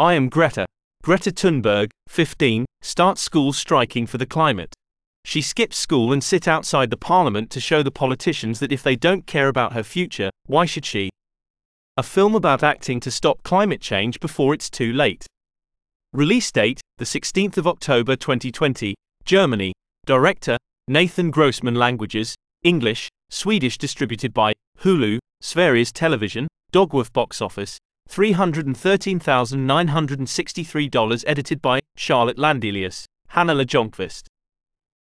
I am Greta. Greta Thunberg, 15, starts school striking for the climate. She skips school and sit outside the parliament to show the politicians that if they don't care about her future, why should she? A film about acting to stop climate change before it's too late. Release date, the 16th of October 2020, Germany. Director, Nathan Grossman Languages, English, Swedish distributed by Hulu, Sveriges Television, Dogwoof Box Office, $313,963 edited by Charlotte Landelius, Hannah Ljungqvist.